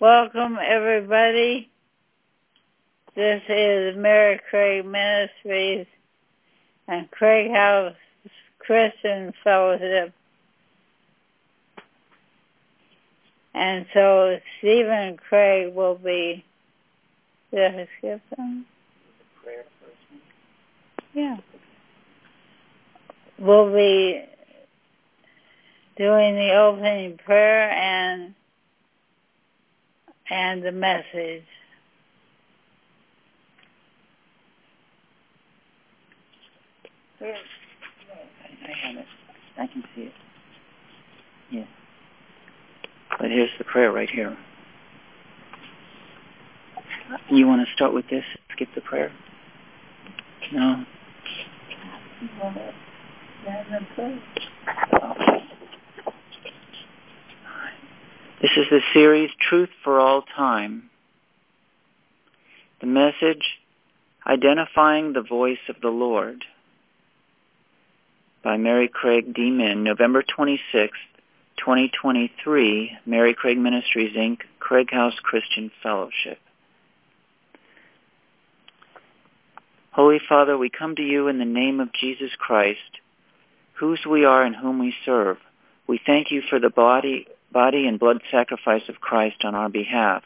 Welcome, everybody. This is Mary Craig Ministries and Craig House Christian Fellowship. And so Stephen Craig will be, did I skip them? Yeah. We'll be doing the opening prayer and and the message. I have it. I can see it. Yeah. But here's the prayer right here. You want to start with this? Skip the prayer? No. This is the series Truth for All Time. The message, Identifying the Voice of the Lord by Mary Craig D. November 26, 2023, Mary Craig Ministries, Inc., Craig House Christian Fellowship. Holy Father, we come to you in the name of Jesus Christ, whose we are and whom we serve. We thank you for the body, body and blood sacrifice of Christ on our behalf.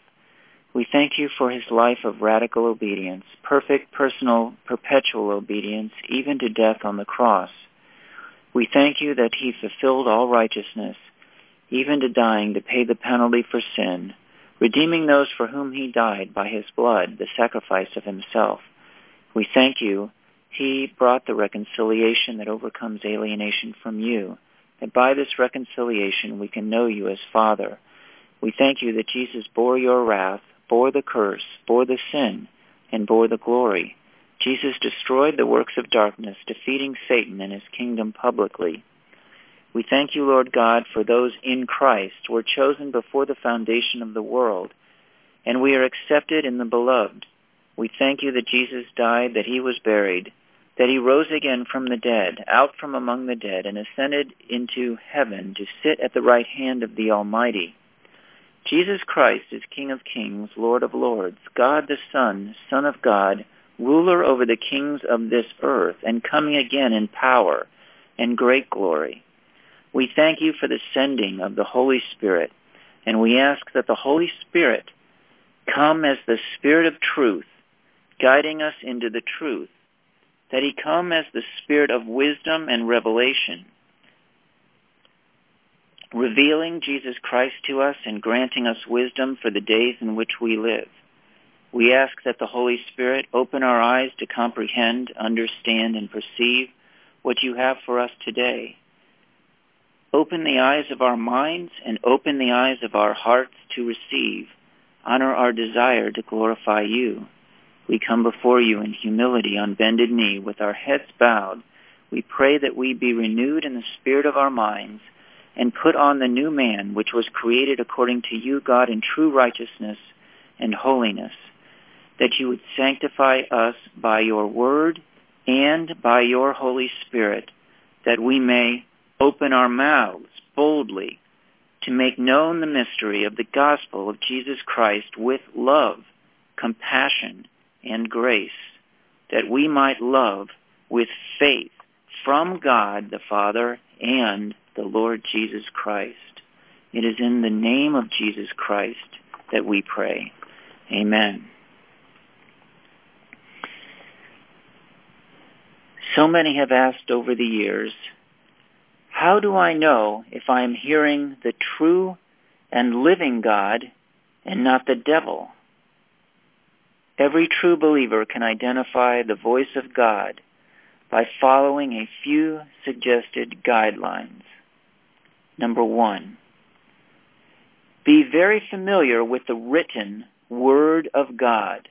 We thank you for his life of radical obedience, perfect, personal, perpetual obedience, even to death on the cross. We thank you that he fulfilled all righteousness, even to dying to pay the penalty for sin, redeeming those for whom he died by his blood, the sacrifice of himself. We thank you he brought the reconciliation that overcomes alienation from you, that by this reconciliation we can know you as Father. We thank you that Jesus bore your wrath, bore the curse, bore the sin, and bore the glory. Jesus destroyed the works of darkness, defeating Satan and his kingdom publicly. We thank you, Lord God, for those in Christ were chosen before the foundation of the world, and we are accepted in the beloved. We thank you that Jesus died, that he was buried, that he rose again from the dead, out from among the dead, and ascended into heaven to sit at the right hand of the Almighty. Jesus Christ is King of kings, Lord of lords, God the Son, Son of God, ruler over the kings of this earth, and coming again in power and great glory. We thank you for the sending of the Holy Spirit, and we ask that the Holy Spirit come as the Spirit of truth, guiding us into the truth, that he come as the Spirit of wisdom and revelation, revealing Jesus Christ to us and granting us wisdom for the days in which we live. We ask that the Holy Spirit open our eyes to comprehend, understand, and perceive what you have for us today. Open the eyes of our minds and open the eyes of our hearts to receive. Honor our desire to glorify you. We come before you in humility on bended knee with our heads bowed. We pray that we be renewed in the spirit of our minds and put on the new man which was created according to you, God, in true righteousness and holiness, that you would sanctify us by your word and by your Holy Spirit, that we may open our mouths boldly to make known the mystery of the gospel of Jesus Christ with love, compassion, and grace, that we might love with faith from God the Father and the Lord Jesus Christ. It is in the name of Jesus Christ that we pray. Amen. So many have asked over the years, how do I know if I am hearing the true and living God and not the devil? Every true believer can identify the voice of God by following a few suggested guidelines. Number one, be very familiar with the written Word of God.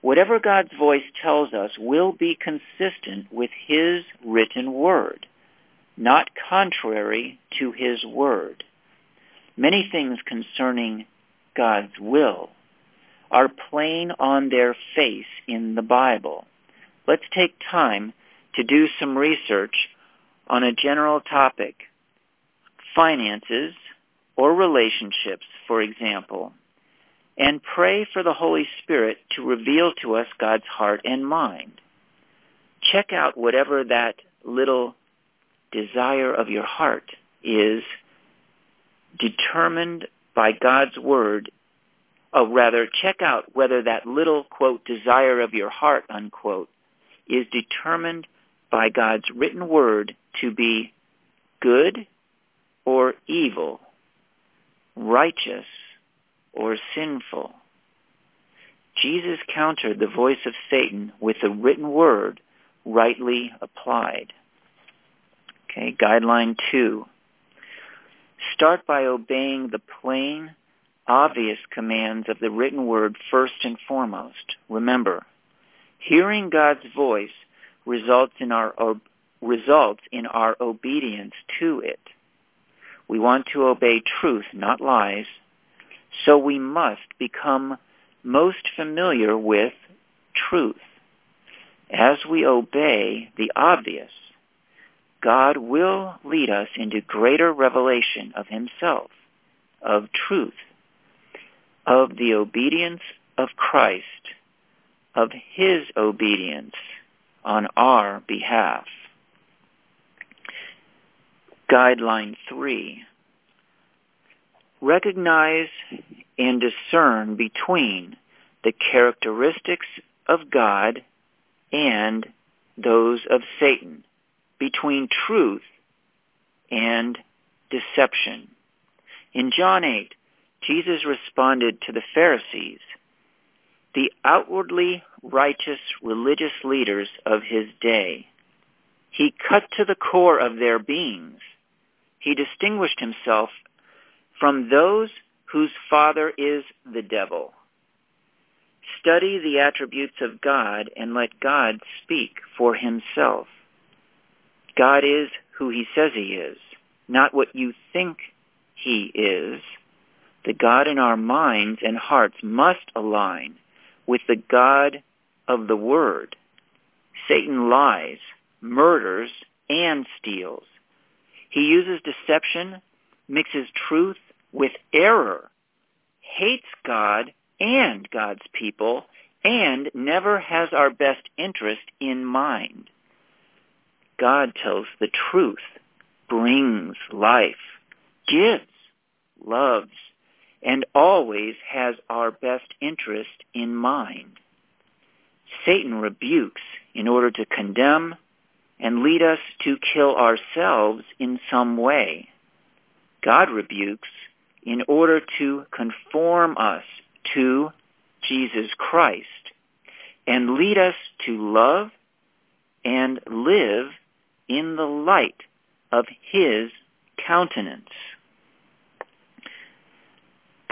Whatever God's voice tells us will be consistent with His written Word, not contrary to His Word. Many things concerning God's will are plain on their face in the Bible. Let's take time to do some research on a general topic. Finances or relationships, for example. and pray for the Holy Spirit to reveal to us God's heart and mind. Check out whatever that little desire of your heart is determined by God's word, or rather, check out whether that little, quote, desire of your heart, unquote, is determined by God's written word to be good or evil, righteous or sinful. Jesus countered the voice of Satan with the written word rightly applied. Okay, guideline two. Start by obeying the plain, obvious commands of the written word first and foremost. Remember, hearing God's voice results in our results in our obedience to it. We want to obey truth, not lies, so we must become most familiar with truth. As we obey the obvious, God will lead us into greater revelation of himself, of truth, of the obedience of Christ, of his obedience on our behalf. Guideline 3. Recognize and discern between the characteristics of God and those of Satan, between truth and deception. In John 8, Jesus responded to the Pharisees, the outwardly righteous religious leaders of his day. He cut to the core of their beings. He distinguished himself from those whose father is the devil. Study the attributes of God and let God speak for himself. God is who he says he is, not what you think he is. The God in our minds and hearts must align with the God of the Word. Satan lies, murders, and steals. He uses deception, mixes truth with error, hates God and God's people, and never has our best interest in mind. God tells the truth, brings life, gives, loves, and always has our best interest in mind. Satan rebukes in order to condemn and lead us to kill ourselves in some way. God rebukes in order to conform us to Jesus Christ and lead us to love and live in the light of his countenance.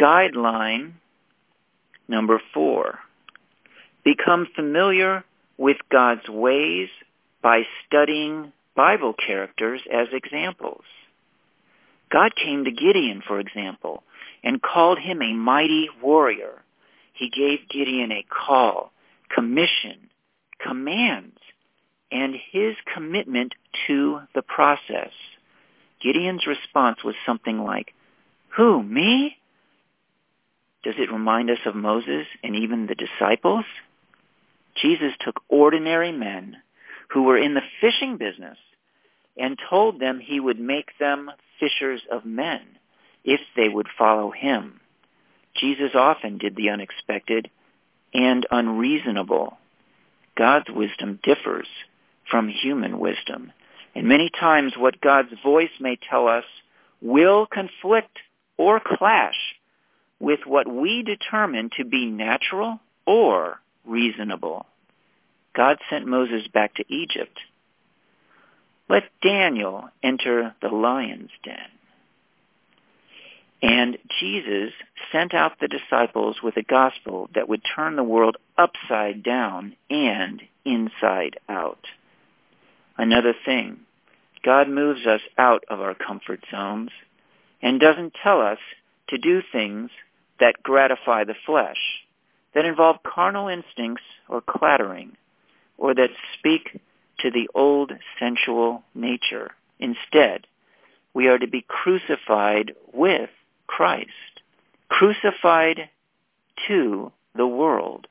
Guideline number four. Become familiar with God's ways by studying Bible characters as examples. God came to Gideon, for example, and called him a mighty warrior. He gave Gideon a call, commission, commands, and his commitment to the process. Gideon's response was something like, Who, me? Does it remind us of Moses and even the disciples? Jesus took ordinary men who were in the fishing business and told them he would make them fishers of men if they would follow him. Jesus often did the unexpected and unreasonable. God's wisdom differs from human wisdom. And many times what God's voice may tell us will conflict or clash with what we determine to be natural or reasonable. God sent Moses back to Egypt. Let Daniel enter the lion's den. And Jesus sent out the disciples with a gospel that would turn the world upside down and inside out. Another thing, God moves us out of our comfort zones and doesn't tell us to do things that gratify the flesh, that involve carnal instincts or clattering, or that speak to the old sensual nature. Instead, we are to be crucified with Christ, crucified to the world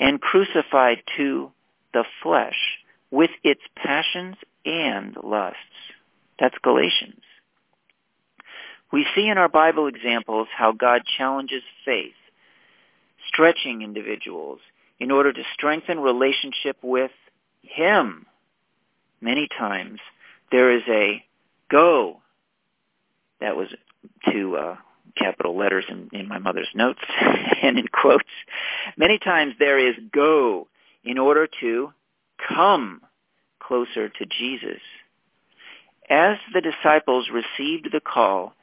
and crucified to the flesh with its passions and lusts. That's Galatians. We see in our Bible examples how God challenges faith, stretching individuals in order to strengthen relationship with Him. Many times there is a go. That was two uh, capital letters in, in my mother's notes and in quotes. Many times there is go in order to come closer to Jesus. As the disciples received the call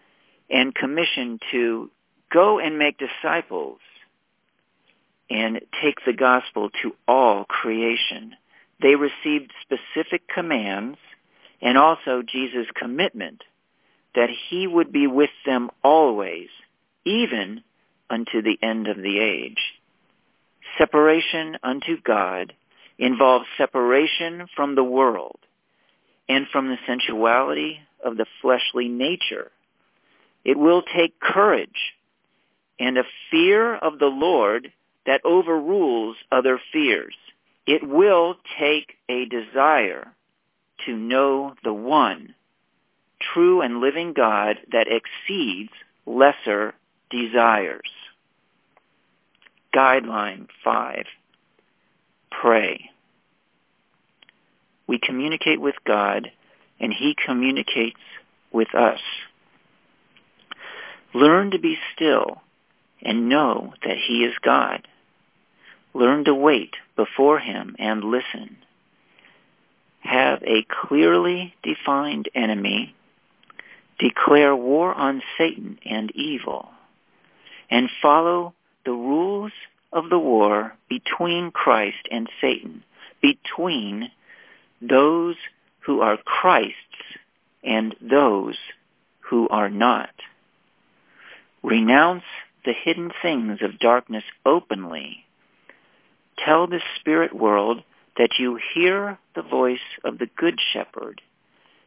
and commissioned to go and make disciples and take the gospel to all creation, they received specific commands and also Jesus' commitment that he would be with them always, even unto the end of the age. Separation unto God involves separation from the world and from the sensuality of the fleshly nature. It will take courage and a fear of the Lord that overrules other fears. It will take a desire to know the one true and living God that exceeds lesser desires. Guideline 5. Pray. We communicate with God and He communicates with us. Learn to be still and know that He is God. Learn to wait before Him and listen. Have a clearly defined enemy declare war on Satan and evil, and follow the rules of the war between Christ and Satan, between those who are Christ's and those who are not. Renounce the hidden things of darkness openly. Tell the spirit world that you hear the voice of the Good Shepherd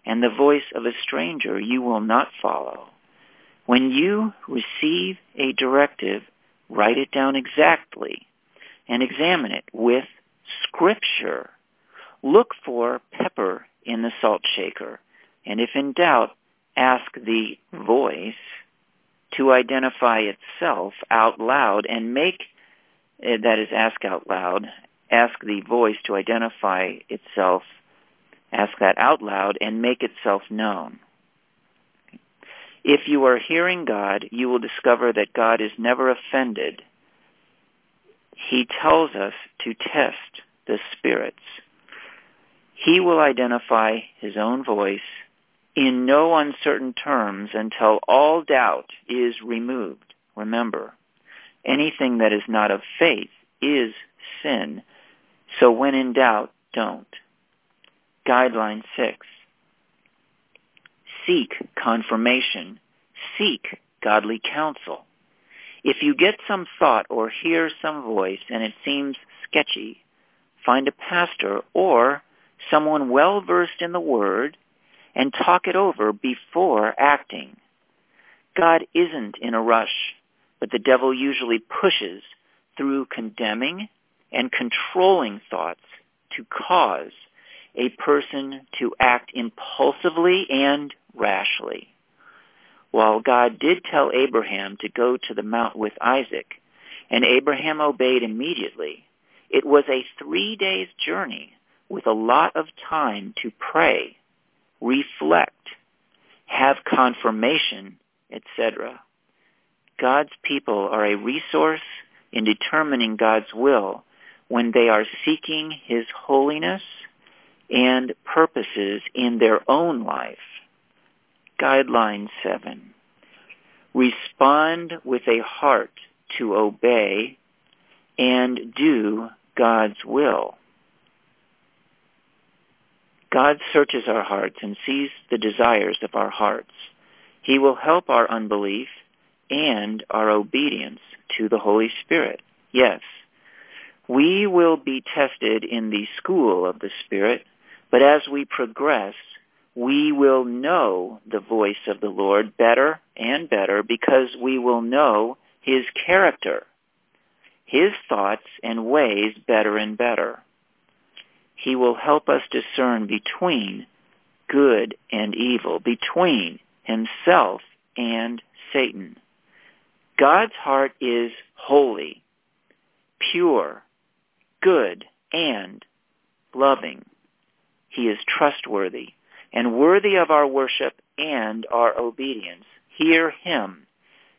and the voice of a stranger you will not follow. When you receive a directive, write it down exactly and examine it with scripture. Look for pepper in the salt shaker, and if in doubt, ask the voice to identify itself out loud and make, eh, that is, ask out loud, ask the voice to identify itself Ask that out loud and make itself known. If you are hearing God, you will discover that God is never offended. He tells us to test the spirits. He will identify his own voice in no uncertain terms until all doubt is removed. Remember, anything that is not of faith is sin. So when in doubt, don't. Guideline 6. Seek confirmation. Seek godly counsel. If you get some thought or hear some voice and it seems sketchy, find a pastor or someone well versed in the Word and talk it over before acting. God isn't in a rush, but the devil usually pushes through condemning and controlling thoughts to cause a person to act impulsively and rashly. While God did tell Abraham to go to the mount with Isaac, and Abraham obeyed immediately, it was a three days journey with a lot of time to pray, reflect, have confirmation, etc. God's people are a resource in determining God's will when they are seeking His holiness and purposes in their own life. Guideline 7. Respond with a heart to obey and do God's will. God searches our hearts and sees the desires of our hearts. He will help our unbelief and our obedience to the Holy Spirit. Yes, we will be tested in the school of the Spirit but as we progress, we will know the voice of the Lord better and better because we will know his character. his thoughts and ways better and better. He will help us discern between good and evil, between himself and Satan. God's heart is holy, pure, good, and loving. He is trustworthy and worthy of our worship and our obedience. Hear him,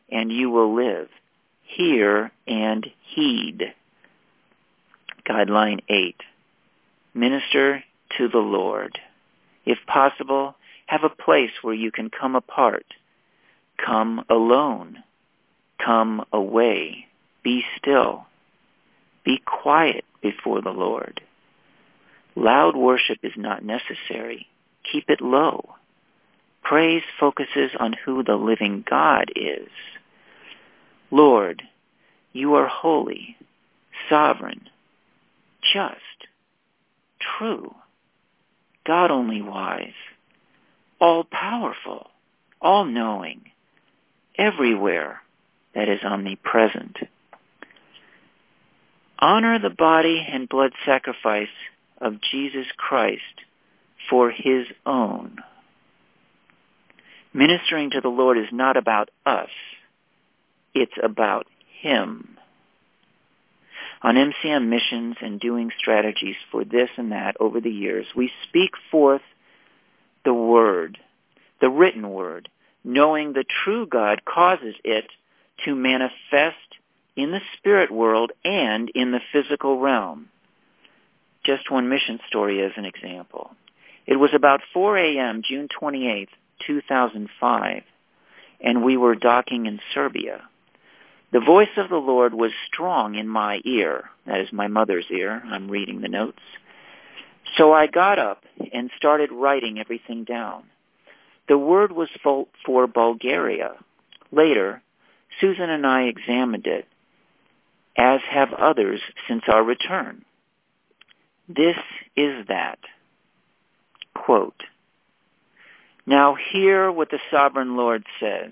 and you will live. Hear and heed. Guideline 8. Minister to the Lord. If possible, have a place where you can come apart. Come alone. Come away. Be still. Be quiet before the Lord. Loud worship is not necessary. Keep it low. Praise focuses on who the living God is. Lord, you are holy, sovereign, just, true, God only wise, all powerful, all knowing, everywhere that is omnipresent. Honor the body and blood sacrifice of Jesus Christ for his own. Ministering to the Lord is not about us. It's about him. On MCM missions and doing strategies for this and that over the years, we speak forth the word, the written word, knowing the true God causes it to manifest in the spirit world and in the physical realm. Just one mission story as an example. It was about 4 a.m., June 28, 2005, and we were docking in Serbia. The voice of the Lord was strong in my ear. That is my mother's ear. I'm reading the notes. So I got up and started writing everything down. The word was for Bulgaria. Later, Susan and I examined it, as have others since our return. This is that. Quote, Now hear what the sovereign Lord says.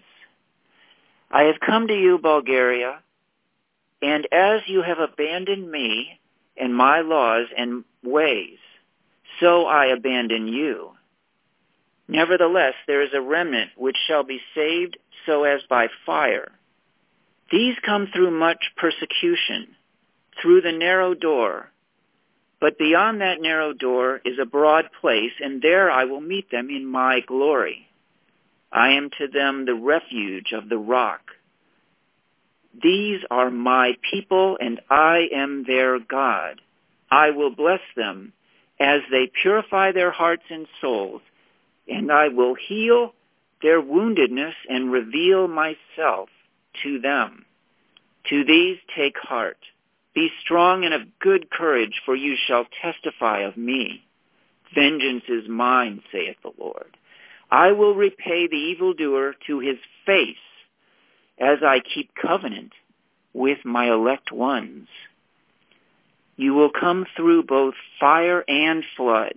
I have come to you, Bulgaria, and as you have abandoned me and my laws and ways, so I abandon you. Nevertheless, there is a remnant which shall be saved so as by fire. These come through much persecution, through the narrow door. But beyond that narrow door is a broad place, and there I will meet them in my glory. I am to them the refuge of the rock. These are my people, and I am their God. I will bless them as they purify their hearts and souls, and I will heal their woundedness and reveal myself to them. To these take heart. Be strong and of good courage, for you shall testify of me. Vengeance is mine, saith the Lord. I will repay the evildoer to his face as I keep covenant with my elect ones. You will come through both fire and flood.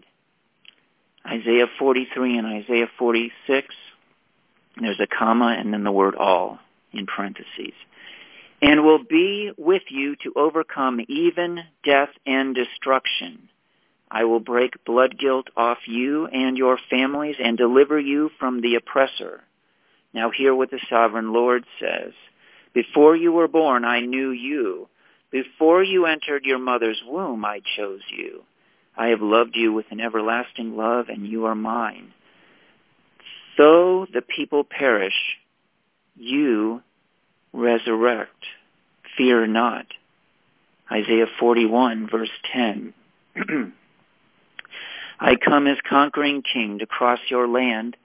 Isaiah 43 and Isaiah 46. There's a comma and then the word all in parentheses. And will be with you to overcome even death and destruction. I will break blood guilt off you and your families and deliver you from the oppressor. Now hear what the sovereign Lord says. Before you were born, I knew you. Before you entered your mother's womb, I chose you. I have loved you with an everlasting love, and you are mine. Though the people perish, you resurrect. Fear not. Isaiah 41, verse 10. I come as conquering king to cross your land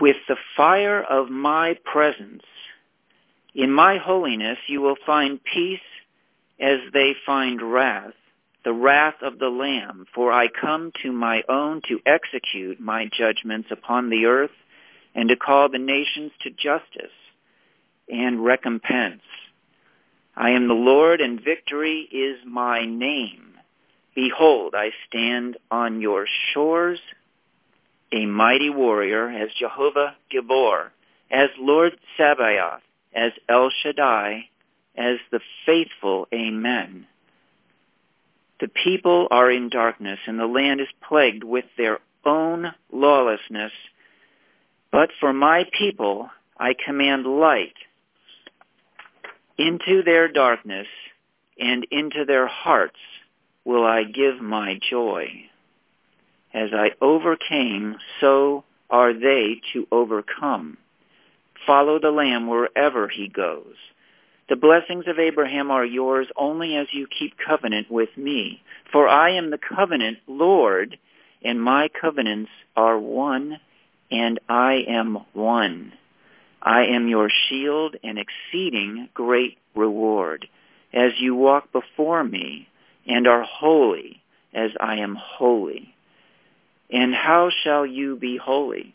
with the fire of my presence. In my holiness you will find peace as they find wrath, the wrath of the Lamb, for I come to my own to execute my judgments upon the earth and to call the nations to justice and recompense. I am the Lord and victory is my name. Behold, I stand on your shores, a mighty warrior, as Jehovah Gibor, as Lord Sabaoth, as El Shaddai, as the faithful. Amen. The people are in darkness, and the land is plagued with their own lawlessness. But for my people I command light into their darkness, and into their hearts will I give my joy. As I overcame, so are they to overcome. Follow the Lamb wherever he goes. The blessings of Abraham are yours only as you keep covenant with me. For I am the covenant Lord, and my covenants are one, and I am one. I am your shield and exceeding great reward, as you walk before me and are holy as I am holy. And how shall you be holy?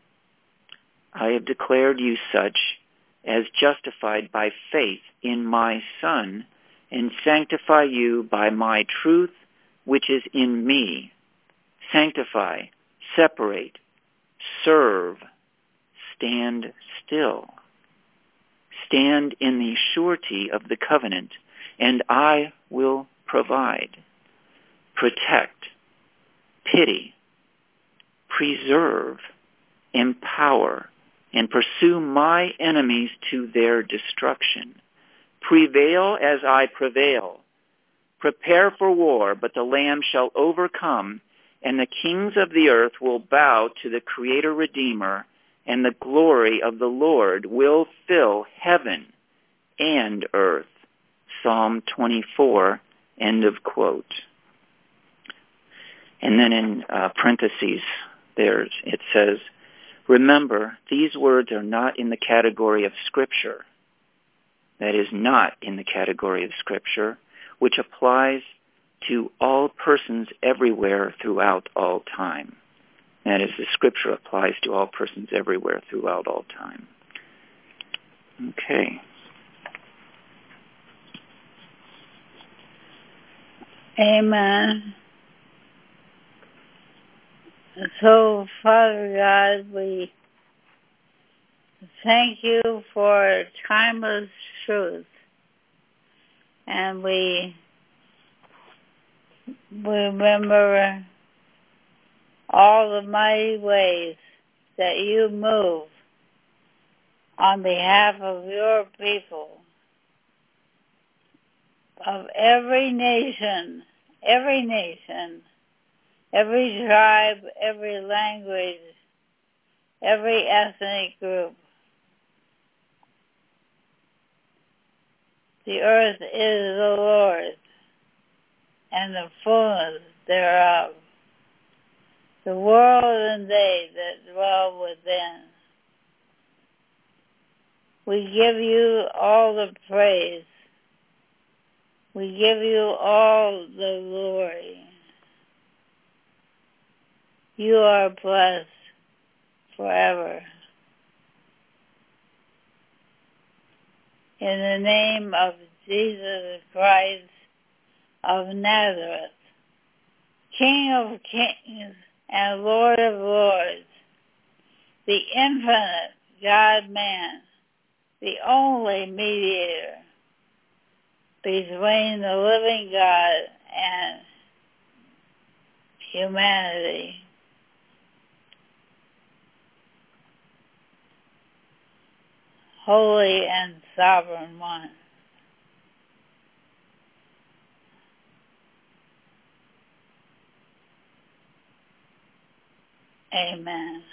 I have declared you such as justified by faith in my Son, and sanctify you by my truth which is in me. Sanctify, separate, serve, stand still. Stand in the surety of the covenant, and I will provide, protect, pity, preserve, empower, and pursue my enemies to their destruction. Prevail as I prevail. Prepare for war, but the Lamb shall overcome, and the kings of the earth will bow to the Creator Redeemer, and the glory of the Lord will fill heaven and earth. Psalm 24, end of quote. And then in uh, parentheses, there it says, Remember, these words are not in the category of Scripture. That is not in the category of Scripture, which applies to all persons everywhere throughout all time. That is, the Scripture applies to all persons everywhere throughout all time. Okay. Amen. So, Father God, we thank you for timeless truth. And we remember all the mighty ways that you move on behalf of your people, of every nation, every nation every tribe, every language, every ethnic group. The earth is the Lord's, and the fullness thereof, the world and they that dwell within. We give you all the praise. We give you all the glory. You are blessed forever. In the name of Jesus Christ of Nazareth, King of kings and Lord of lords, the infinite God-man, the only mediator between the living God and humanity. Holy and Sovereign One. Amen.